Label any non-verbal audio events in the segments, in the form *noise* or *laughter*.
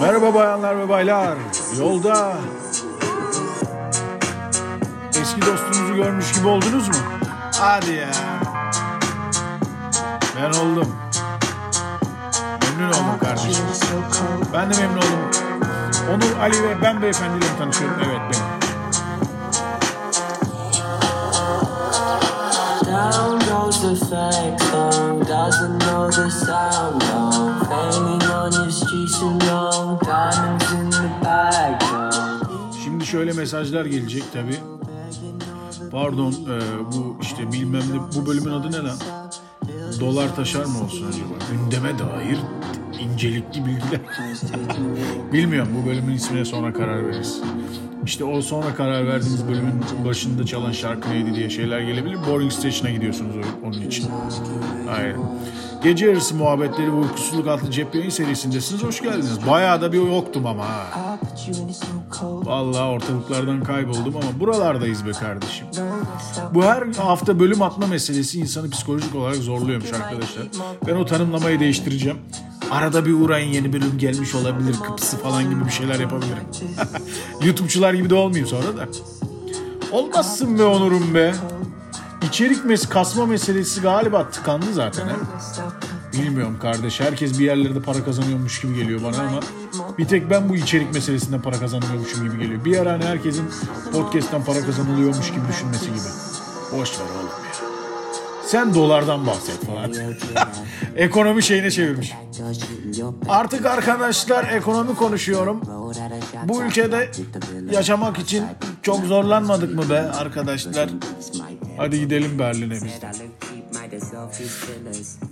Merhaba bayanlar ve baylar. Yolda. Eski dostunuzu görmüş gibi oldunuz mu? Hadi ya. Ben oldum. Memnun oldum kardeşim. Ben de memnun oldum. Onur, Ali ve ben beyefendiyle tanışıyorum. Evet benim. Down goes the fake song, doesn't know the sound of Hanging Şimdi şöyle mesajlar gelecek tabi. Pardon e, bu işte bilmem ne bu bölümün adı ne lan? Dolar taşar mı olsun acaba? Gündeme dair incelikli bilgiler. *laughs* Bilmiyorum bu bölümün ismine sonra karar veririz. İşte o sonra karar verdiğimiz bölümün başında çalan şarkı neydi diye şeyler gelebilir. Boring Station'a gidiyorsunuz onun için. Aynen. Gece yarısı muhabbetleri ve uykusuzluk adlı cep yayın serisindesiniz. Hoş geldiniz. Bayağı da bir yoktum ama ha. Vallahi ortalıklardan kayboldum ama buralardayız be kardeşim. Bu her hafta bölüm atma meselesi insanı psikolojik olarak zorluyormuş arkadaşlar. Ben o tanımlamayı değiştireceğim. Arada bir uğrayın yeni bölüm gelmiş olabilir kıpsı falan gibi bir şeyler yapabilirim. *laughs* YouTube'çular gibi de olmayayım sonra da. Olmazsın be Onur'um be. İçerik mes kasma meselesi galiba tıkandı zaten. He? Bilmiyorum kardeş. Herkes bir yerlerde para kazanıyormuş gibi geliyor bana ama bir tek ben bu içerik meselesinden para kazanıyormuşum gibi geliyor. Bir ara hani herkesin podcast'ten para kazanılıyormuş gibi düşünmesi gibi. Boş ver oğlum. Sen dolardan bahset falan. *laughs* Ekonomi şeyine çevirmiş. Artık arkadaşlar ekonomi konuşuyorum. Bu ülkede yaşamak için çok zorlanmadık mı be arkadaşlar? Hadi gidelim Berlin'e biz.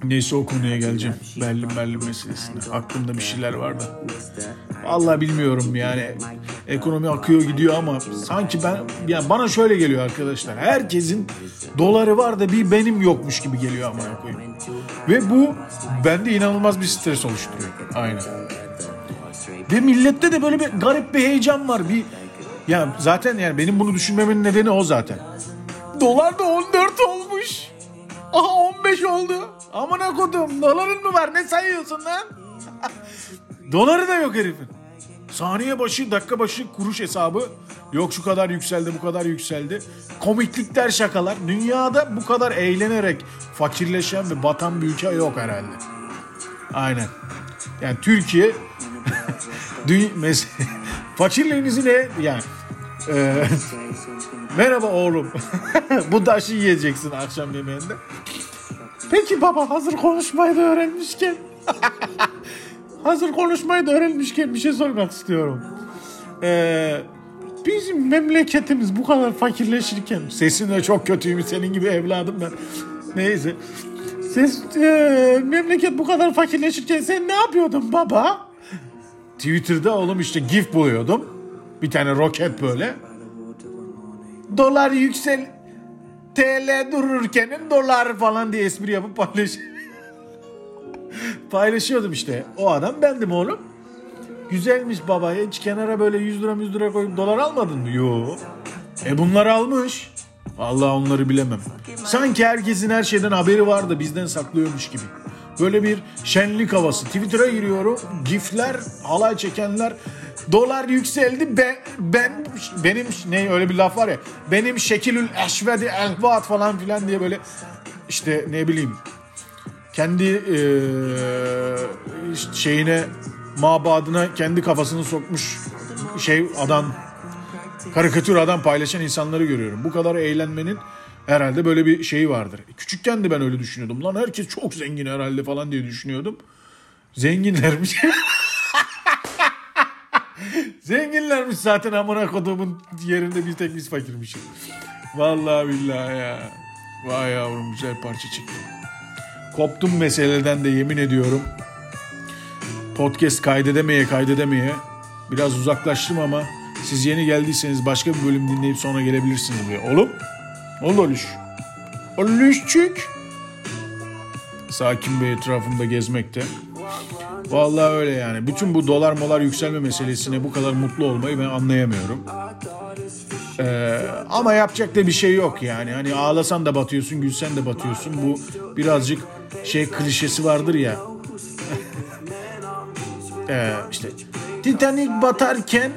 Neyse o konuya geleceğim. Berlin Berlin meselesine. Aklımda bir şeyler var da. Vallahi bilmiyorum yani. Ekonomi akıyor gidiyor ama sanki ben yani bana şöyle geliyor arkadaşlar. Herkesin doları var da bir benim yokmuş gibi geliyor amına koyayım. Ve bu bende inanılmaz bir stres oluşturuyor. Aynen. Ve millette de böyle bir garip bir heyecan var. Bir ya zaten yani benim bunu düşünmemin nedeni o zaten. Dolar da 14 olmuş. Aha 15 oldu. Amına kodum doların mı var ne sayıyorsun lan? *laughs* Doları da yok herifin. Saniye başı dakika başı kuruş hesabı. Yok şu kadar yükseldi bu kadar yükseldi. Komiklikler şakalar. Dünyada bu kadar eğlenerek fakirleşen ve batan bir ülke yok herhalde. Aynen. Yani Türkiye *laughs* *laughs* fakirliğinizi ne yani e, merhaba oğlum *laughs* bu taşı yiyeceksin akşam yemeğinde peki baba hazır konuşmayı da öğrenmişken *laughs* hazır konuşmayı da öğrenmişken bir şey sormak istiyorum Ee, bizim memleketimiz bu kadar fakirleşirken sesin de çok kötüyüm senin gibi evladım ben neyse Ses, e, memleket bu kadar fakirleşirken sen ne yapıyordun baba? Twitter'da oğlum işte gif buluyordum. Bir tane roket böyle. Dolar yüksel TL dururken dolar falan diye espri yapıp paylaş *laughs* paylaşıyordum işte. O adam bendim oğlum. Güzelmiş baba. Hiç kenara böyle 100 lira 100 lira koyup dolar almadın mı? Yo. E bunları almış. Vallahi onları bilemem. Sanki herkesin her şeyden haberi var da bizden saklıyormuş gibi. Böyle bir şenlik havası. Twitter'a giriyorum. Gifler, halay çekenler. Dolar yükseldi. Ben, ben benim ne öyle bir laf var ya. Benim şekilül eşvedi elvat falan filan diye böyle işte ne bileyim kendi eee, şeyine mabadına kendi kafasını sokmuş şey adam karikatür adam paylaşan insanları görüyorum. Bu kadar eğlenmenin herhalde böyle bir şeyi vardır. Küçükken de ben öyle düşünüyordum. Lan herkes çok zengin herhalde falan diye düşünüyordum. Zenginlermiş. *laughs* Zenginlermiş zaten amına koduğumun yerinde bir tek biz fakirmişiz. Vallahi billahi ya. Vay yavrum güzel parça çıktı. Koptum meseleden de yemin ediyorum. Podcast kaydedemeye kaydedemeye biraz uzaklaştım ama siz yeni geldiyseniz başka bir bölüm dinleyip sonra gelebilirsiniz buraya. Oğlum. Oldu Oluş. Oluşçuk. Sakin bir etrafımda gezmekte. Vallahi öyle yani. Bütün bu dolar molar yükselme meselesine bu kadar mutlu olmayı ben anlayamıyorum. Ee, ama yapacak da bir şey yok yani. Hani ağlasan da batıyorsun, gülsen de batıyorsun. Bu birazcık şey klişesi vardır ya. *laughs* Ee, işte Titanic batarken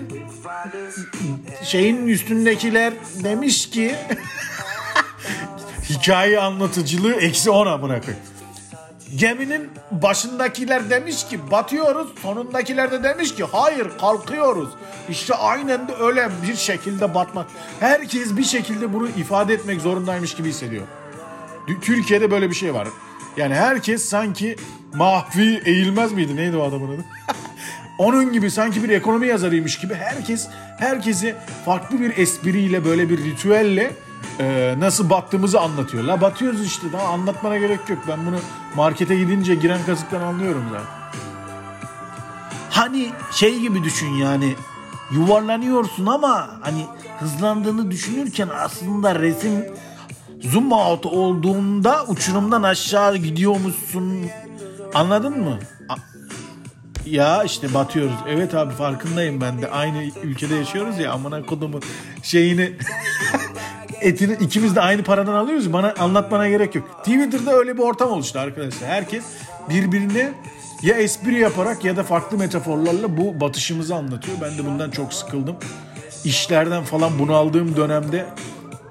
şeyin üstündekiler demiş ki *laughs* hikaye anlatıcılığı eksi 10 amına koyayım. Geminin başındakiler demiş ki batıyoruz. Sonundakiler de demiş ki hayır kalkıyoruz. İşte aynen de öyle bir şekilde batmak. Herkes bir şekilde bunu ifade etmek zorundaymış gibi hissediyor. Türkiye'de böyle bir şey var. Yani herkes sanki Mahfi Eğilmez miydi? Neydi o adamın adı? *laughs* Onun gibi sanki bir ekonomi yazarıymış gibi herkes herkesi farklı bir espriyle böyle bir ritüelle e, nasıl battığımızı anlatıyor. La batıyoruz işte daha anlatmana gerek yok. Ben bunu markete gidince giren kasıktan anlıyorum zaten. Hani şey gibi düşün yani yuvarlanıyorsun ama hani hızlandığını düşünürken aslında resim zoom out olduğunda uçurumdan aşağı gidiyormuşsun. Anladın mı? Ya işte batıyoruz. Evet abi farkındayım ben de. Aynı ülkede yaşıyoruz ya amına kodumu şeyini *laughs* etini ikimiz de aynı paradan alıyoruz. Bana anlatmana gerek yok. Twitter'da öyle bir ortam oluştu arkadaşlar. Herkes birbirine ya espri yaparak ya da farklı metaforlarla bu batışımızı anlatıyor. Ben de bundan çok sıkıldım. İşlerden falan bunaldığım dönemde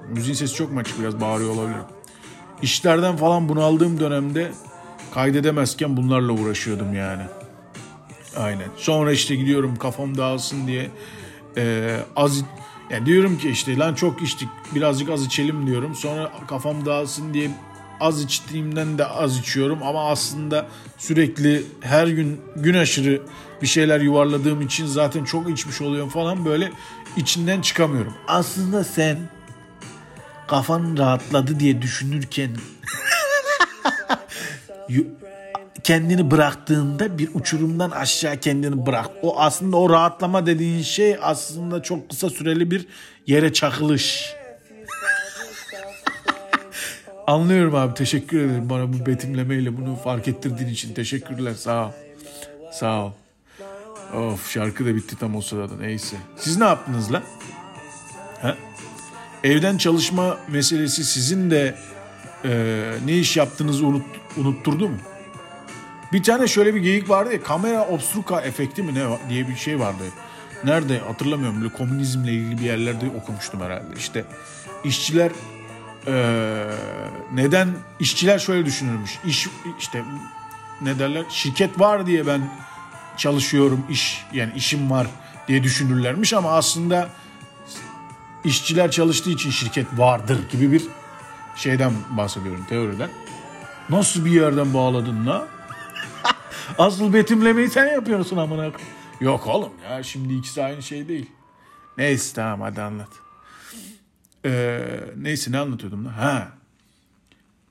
müziğin sesi çok mu açık biraz bağırıyor olabilir. İşlerden falan bunaldığım dönemde kaydedemezken bunlarla uğraşıyordum yani. Aynen. Sonra işte gidiyorum kafam dağılsın diye e, az yani diyorum ki işte lan çok içtik birazcık az içelim diyorum. Sonra kafam dağılsın diye az içtiğimden de az içiyorum ama aslında sürekli her gün gün aşırı bir şeyler yuvarladığım için zaten çok içmiş oluyorum falan böyle içinden çıkamıyorum. Aslında sen kafan rahatladı diye düşünürken *laughs* kendini bıraktığında bir uçurumdan aşağı kendini bırak. O aslında o rahatlama dediğin şey aslında çok kısa süreli bir yere çakılış. *laughs* Anlıyorum abi teşekkür ederim bana bu betimlemeyle bunu fark ettirdiğin için teşekkürler sağ ol. Sağ ol. Of şarkı da bitti tam o sırada neyse. Siz ne yaptınız lan? Ha? Evden çalışma meselesi sizin de e, ne iş yaptığınızı unut, unutturdu mu? Bir tane şöyle bir geyik vardı ya kamera obstruka efekti mi ne diye bir şey vardı. Nerede hatırlamıyorum böyle komünizmle ilgili bir yerlerde okumuştum herhalde. İşte işçiler ee, neden işçiler şöyle düşünürmüş. İş işte ne derler şirket var diye ben çalışıyorum iş yani işim var diye düşünürlermiş ama aslında işçiler çalıştığı için şirket vardır gibi bir şeyden bahsediyorum teoriden. Nasıl bir yerden bağladın la? Asıl betimlemeyi sen yapıyorsun amına Yok oğlum ya şimdi ikisi aynı şey değil. Neyse tamam hadi anlat. Ee, neyse ne anlatıyordum da? Ha.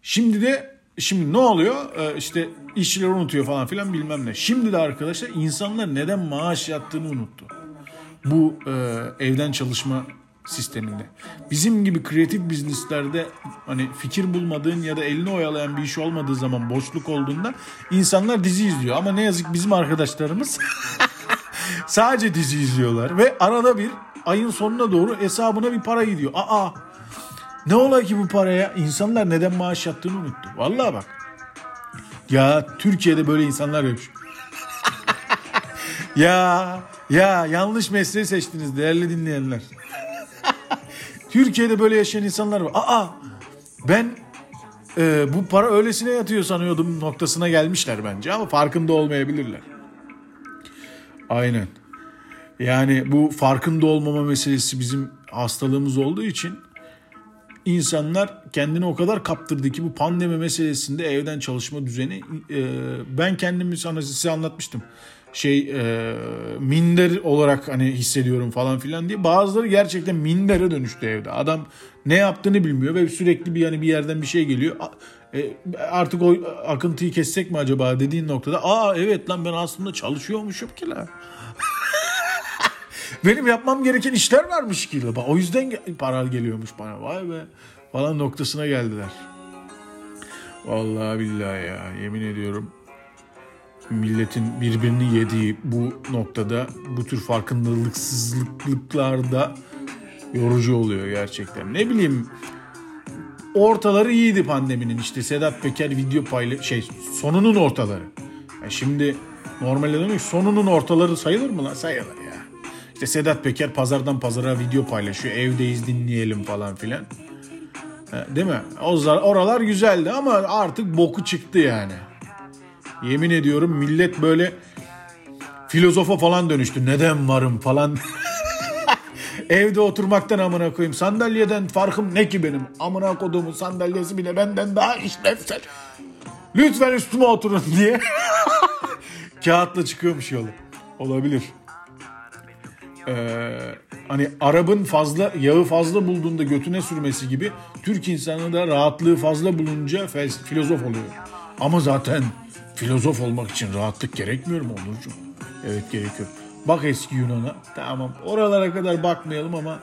Şimdi de şimdi ne oluyor? Ee, işte işçiler unutuyor falan filan bilmem ne. Şimdi de arkadaşlar insanlar neden maaş yattığını unuttu. Bu e, evden çalışma sisteminde. Bizim gibi kreatif bizneslerde hani fikir bulmadığın ya da elini oyalayan bir iş olmadığı zaman boşluk olduğunda insanlar dizi izliyor. Ama ne yazık bizim arkadaşlarımız *laughs* sadece dizi izliyorlar ve arada bir ayın sonuna doğru hesabına bir para gidiyor. Aa ne ola ki bu paraya? İnsanlar neden maaş yattığını unuttu. Vallahi bak. Ya Türkiye'de böyle insanlar yok. *laughs* ya ya yanlış mesleği seçtiniz değerli dinleyenler. Türkiye'de böyle yaşayan insanlar var. Aa ben e, bu para öylesine yatıyor sanıyordum noktasına gelmişler bence ama farkında olmayabilirler. Aynen. Yani bu farkında olmama meselesi bizim hastalığımız olduğu için insanlar kendini o kadar kaptırdı ki bu pandemi meselesinde evden çalışma düzeni e, ben kendimi sana size anlatmıştım şey e, minder olarak hani hissediyorum falan filan diye. Bazıları gerçekten mindere dönüştü evde. Adam ne yaptığını bilmiyor ve sürekli bir yani bir yerden bir şey geliyor. E, artık o akıntıyı kessek mi acaba dediğin noktada aa evet lan ben aslında çalışıyormuşum ki lan. *laughs* Benim yapmam gereken işler varmış ki. O yüzden para geliyormuş bana. Vay be falan noktasına geldiler. Vallahi billahi ya yemin ediyorum milletin birbirini yediği bu noktada bu tür farkındalıksızlıklarda yorucu oluyor gerçekten. Ne bileyim ortaları iyiydi pandeminin işte Sedat Peker video payla şey sonunun ortaları. Yani şimdi Normale dönüyor. Sonunun ortaları sayılır mı lan? Sayılır ya. İşte Sedat Peker pazardan pazara video paylaşıyor. Evdeyiz dinleyelim falan filan. Değil mi? Oralar güzeldi ama artık boku çıktı yani. Yemin ediyorum millet böyle filozofa falan dönüştü. Neden varım falan. *laughs* Evde oturmaktan amına koyayım. Sandalyeden farkım ne ki benim? Amına koduğumun sandalyesi bile benden daha işlevsel. Lütfen üstüme oturun *laughs* diye. Kağıtla çıkıyormuş yolu. Olabilir. Ee, hani Arap'ın fazla yağı fazla bulduğunda götüne sürmesi gibi Türk insanı da rahatlığı fazla bulunca filozof oluyor. Ama zaten filozof olmak için rahatlık gerekmiyor mu Onurcuğum? Evet gerekiyor. Bak eski Yunan'a. Tamam oralara kadar bakmayalım ama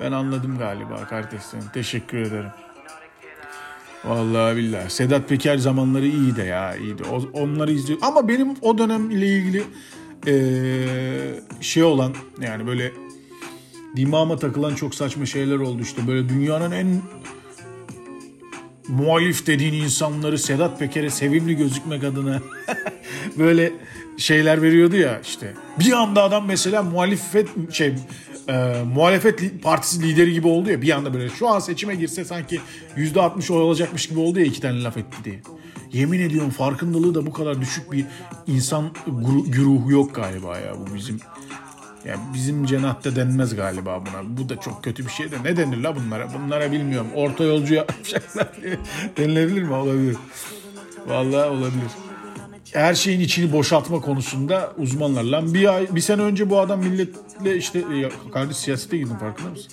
ben anladım galiba kardeşlerim. Teşekkür ederim. Vallahi billahi. Sedat Peker zamanları iyiydi ya iyiydi. O- onları izliyor. Ama benim o dönemle ilgili eee, şey olan yani böyle dimağıma takılan çok saçma şeyler oldu işte. Böyle dünyanın en muhalif dediğin insanları Sedat Peker'e sevimli gözükmek adına *laughs* böyle şeyler veriyordu ya işte. Bir anda adam mesela muhalefet şey e, muhalefet partisi lideri gibi oldu ya bir anda böyle şu an seçime girse sanki yüzde 60 oy alacakmış gibi oldu ya iki tane laf etti diye. Yemin ediyorum farkındalığı da bu kadar düşük bir insan güruhu yok galiba ya bu bizim ya bizim cenahta denmez galiba buna. Bu da çok kötü bir şey de. Ne denir la bunlara? Bunlara bilmiyorum. Orta yolcu yapacaklar *laughs* denilebilir mi? Olabilir. Vallahi olabilir. Her şeyin içini boşaltma konusunda uzmanlar. Lan bir ay, bir sene önce bu adam milletle işte ya, kardeş siyasete girdim farkında mısın?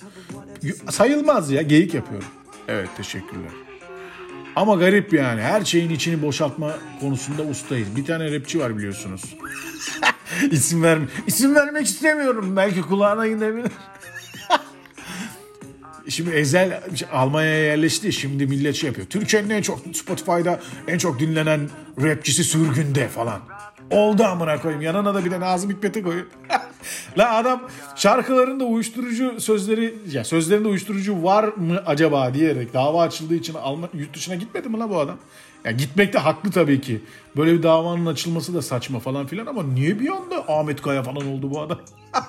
Sayılmaz ya. Geyik yapıyorum. Evet teşekkürler. Ama garip yani. Her şeyin içini boşaltma konusunda ustayız. Bir tane rapçi var biliyorsunuz. *laughs* İsim verme. İsim vermek istemiyorum. Belki kulağına gidebilir. *laughs* Şimdi Ezel Almanya'ya yerleşti. Şimdi millet şey yapıyor. Türkiye'nin en çok Spotify'da en çok dinlenen rapçisi sürgünde falan. Oldu amına koyayım. Yanına da bir de Nazım Hikmet'i koyun. *laughs* La adam şarkılarında uyuşturucu sözleri ya sözlerinde uyuşturucu var mı acaba diyerek dava açıldığı için Alman yurt dışına gitmedi mi la bu adam? Ya gitmekte haklı tabii ki. Böyle bir davanın açılması da saçma falan filan ama niye bir anda Ahmet Kaya falan oldu bu adam? *laughs*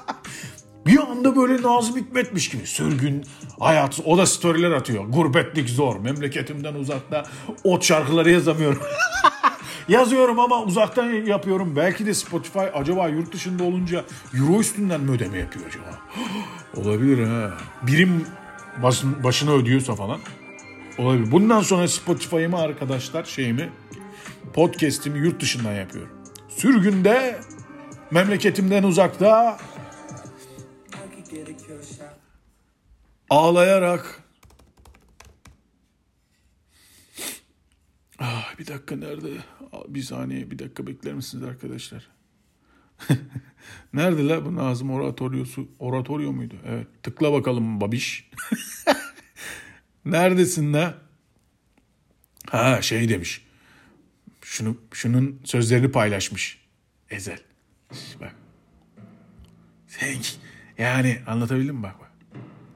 Bir anda böyle Nazım Hikmetmiş gibi sürgün hayat o da storyler atıyor. Gurbetlik zor memleketimden uzakta ot şarkıları yazamıyorum. *laughs* Yazıyorum ama uzaktan yapıyorum. Belki de Spotify acaba yurt dışında olunca euro üstünden mi ödeme yapıyor acaba? *gasps* Olabilir ha. Birim başın, başına ödüyorsa falan. Olabilir. Bundan sonra Spotify'ımı arkadaşlar şeyimi podcast'imi yurt dışından yapıyorum. Sürgünde memleketimden uzakta ağlayarak ah, bir dakika nerede bir saniye bir dakika bekler misiniz arkadaşlar? *laughs* Nerede la bu Nazım oratoryosu oratoryo muydu? Evet. Tıkla bakalım babiş. *laughs* Neredesin la ha şey demiş. Şunu şunun sözlerini paylaşmış Ezel. Bak. Sen yani anlatabildim mi? Bak bak.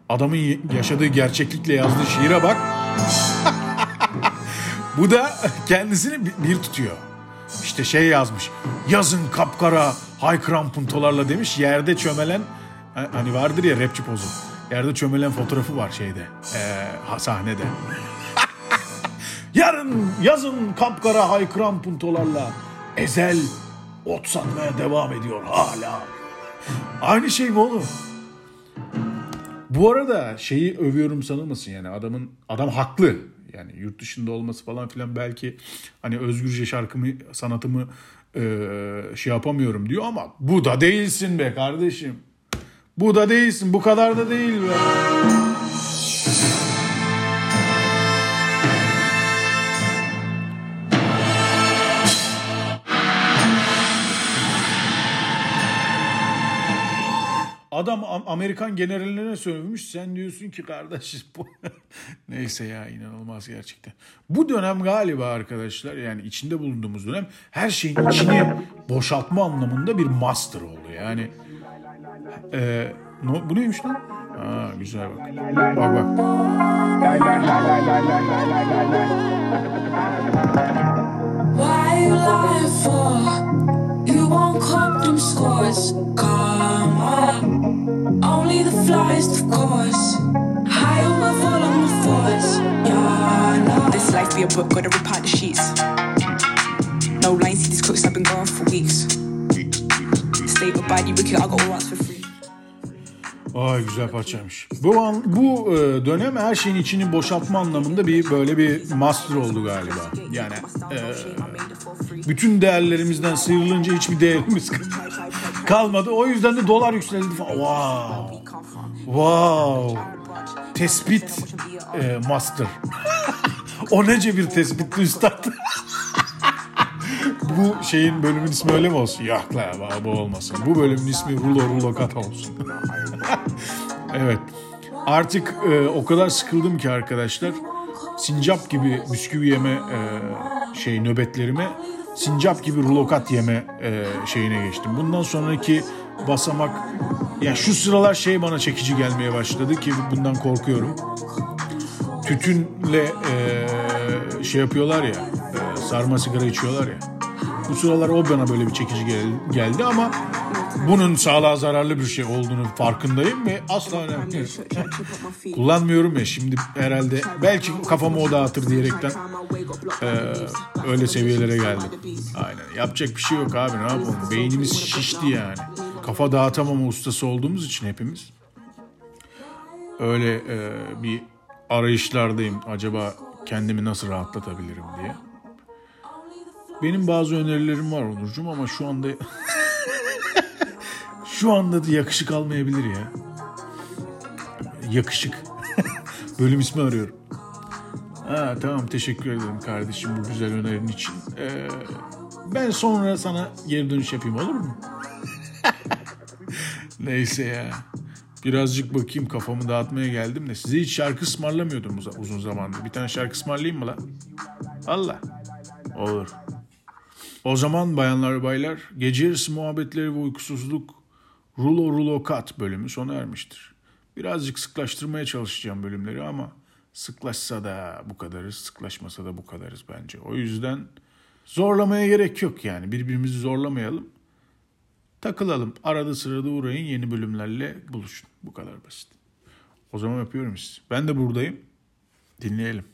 Adamın yaşadığı gerçeklikle yazdığı şiire bak. Bu da kendisini bir- tutuyor. İşte şey yazmış. Yazın kapkara haykıran puntolarla demiş. Yerde çömelen ha- hani vardır ya rapçi pozu. Yerde çömelen fotoğrafı var şeyde. ha- sahnede. *laughs* Yarın yazın kapkara haykıran puntolarla ezel ot satmaya devam ediyor hala. Aynı şey mi oğlum? Bu arada şeyi övüyorum sanılmasın yani adamın adam haklı. Yani yurt dışında olması falan filan belki hani özgürce şarkımı sanatımı e, şey yapamıyorum diyor ama bu da değilsin be kardeşim. Bu da değilsin. Bu kadar da değil be. Adam Am- Amerikan generaline sövmüş. Sen diyorsun ki kardeş bu. *laughs* Neyse ya inanılmaz gerçekten. Bu dönem galiba arkadaşlar yani içinde bulunduğumuz dönem her şeyin içini boşaltma anlamında bir master oldu. Yani e, no, bu neymiş lan? Ha güzel bak. Bak bak. Why you lying for? You course. Come on. Only the flyest, of course. High above all of my thoughts. Yeah, no. This life be a book, gotta rip out the sheets. No lines, see these crooks, I've been gone for weeks. Stay up body wicked, I got all rights for free. Ay güzel parçaymış. Bu an, bu e, dönem her şeyin içini boşaltma anlamında bir böyle bir master oldu galiba. Yani e, bütün değerlerimizden sıyrılınca hiçbir değerimiz kalmadı. O yüzden de dolar yükseldi. Wow. Wow. Tespit e, master. *laughs* o nece bir tespitli üstad. *laughs* bu şeyin bölümün ismi öyle mi olsun? Yok la bu olmasın. Bu bölümün ismi Rulo Rulo Kat olsun. *laughs* evet. Artık e, o kadar sıkıldım ki arkadaşlar. Sincap gibi bisküvi yeme e, şey nöbetlerime sincap gibi rulokat yeme e, şeyine geçtim. Bundan sonraki basamak ya şu sıralar şey bana çekici gelmeye başladı ki bundan korkuyorum. Tütünle e, şey yapıyorlar ya e, sarma sigara içiyorlar ya. Bu sıralar o bana böyle bir çekici gel- geldi ama bunun sağlığa zararlı bir şey olduğunu farkındayım ve asla önemli değil. Kullanmıyorum ya şimdi herhalde belki kafamı o dağıtır diyerekten e, öyle seviyelere geldim. Aynen. Yapacak bir şey yok abi ne yapalım? beynimiz şişti yani. Kafa dağıtamama ustası olduğumuz için hepimiz. Öyle e, bir arayışlardayım. Acaba kendimi nasıl rahatlatabilirim diye. Benim bazı önerilerim var Onurcuğum ama şu anda şu anda da yakışık almayabilir ya. Yakışık. *laughs* Bölüm ismi arıyorum. Ha, tamam teşekkür ederim kardeşim bu güzel önerin için. Ee, ben sonra sana geri dönüş yapayım olur mu? *laughs* Neyse ya. Birazcık bakayım kafamı dağıtmaya geldim de. Size hiç şarkı ısmarlamıyordum uz- uzun zamandır. Bir tane şarkı ısmarlayayım mı lan? Allah. Olur. O zaman bayanlar baylar gece yarısı muhabbetleri ve uykusuzluk rulo rulo kat bölümü sona ermiştir. Birazcık sıklaştırmaya çalışacağım bölümleri ama sıklaşsa da bu kadarız, sıklaşmasa da bu kadarız bence. O yüzden zorlamaya gerek yok yani birbirimizi zorlamayalım. Takılalım. Arada sırada uğrayın yeni bölümlerle buluşun. Bu kadar basit. O zaman öpüyorum sizi. Ben de buradayım. Dinleyelim.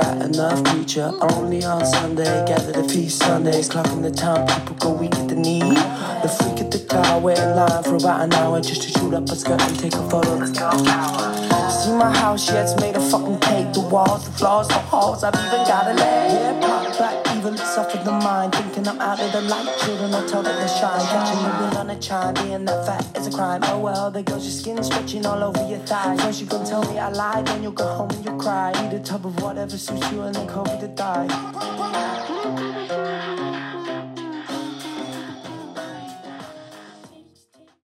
Fat enough preacher. Only on Sunday, gather the feast Sundays. Clocking the town, people go weak at the knee. The freak at the car, wait in line for about an hour just to shoot up a skirt and take a photo. Let's go. See my house, yeah, it's made of fucking cake. The walls, the floors, the halls, I've even got a leg. Yeah, pop back, off of the mind. Thinking I'm out of the light, children, I told that they shine. Catching the wind on a chime, being that fat is a crime. Oh well, there goes your skin stretching all over your thighs. First you can tell me I lied, then you'll go home and you'll cry. Eat a tub of whatever suits you and then me to die.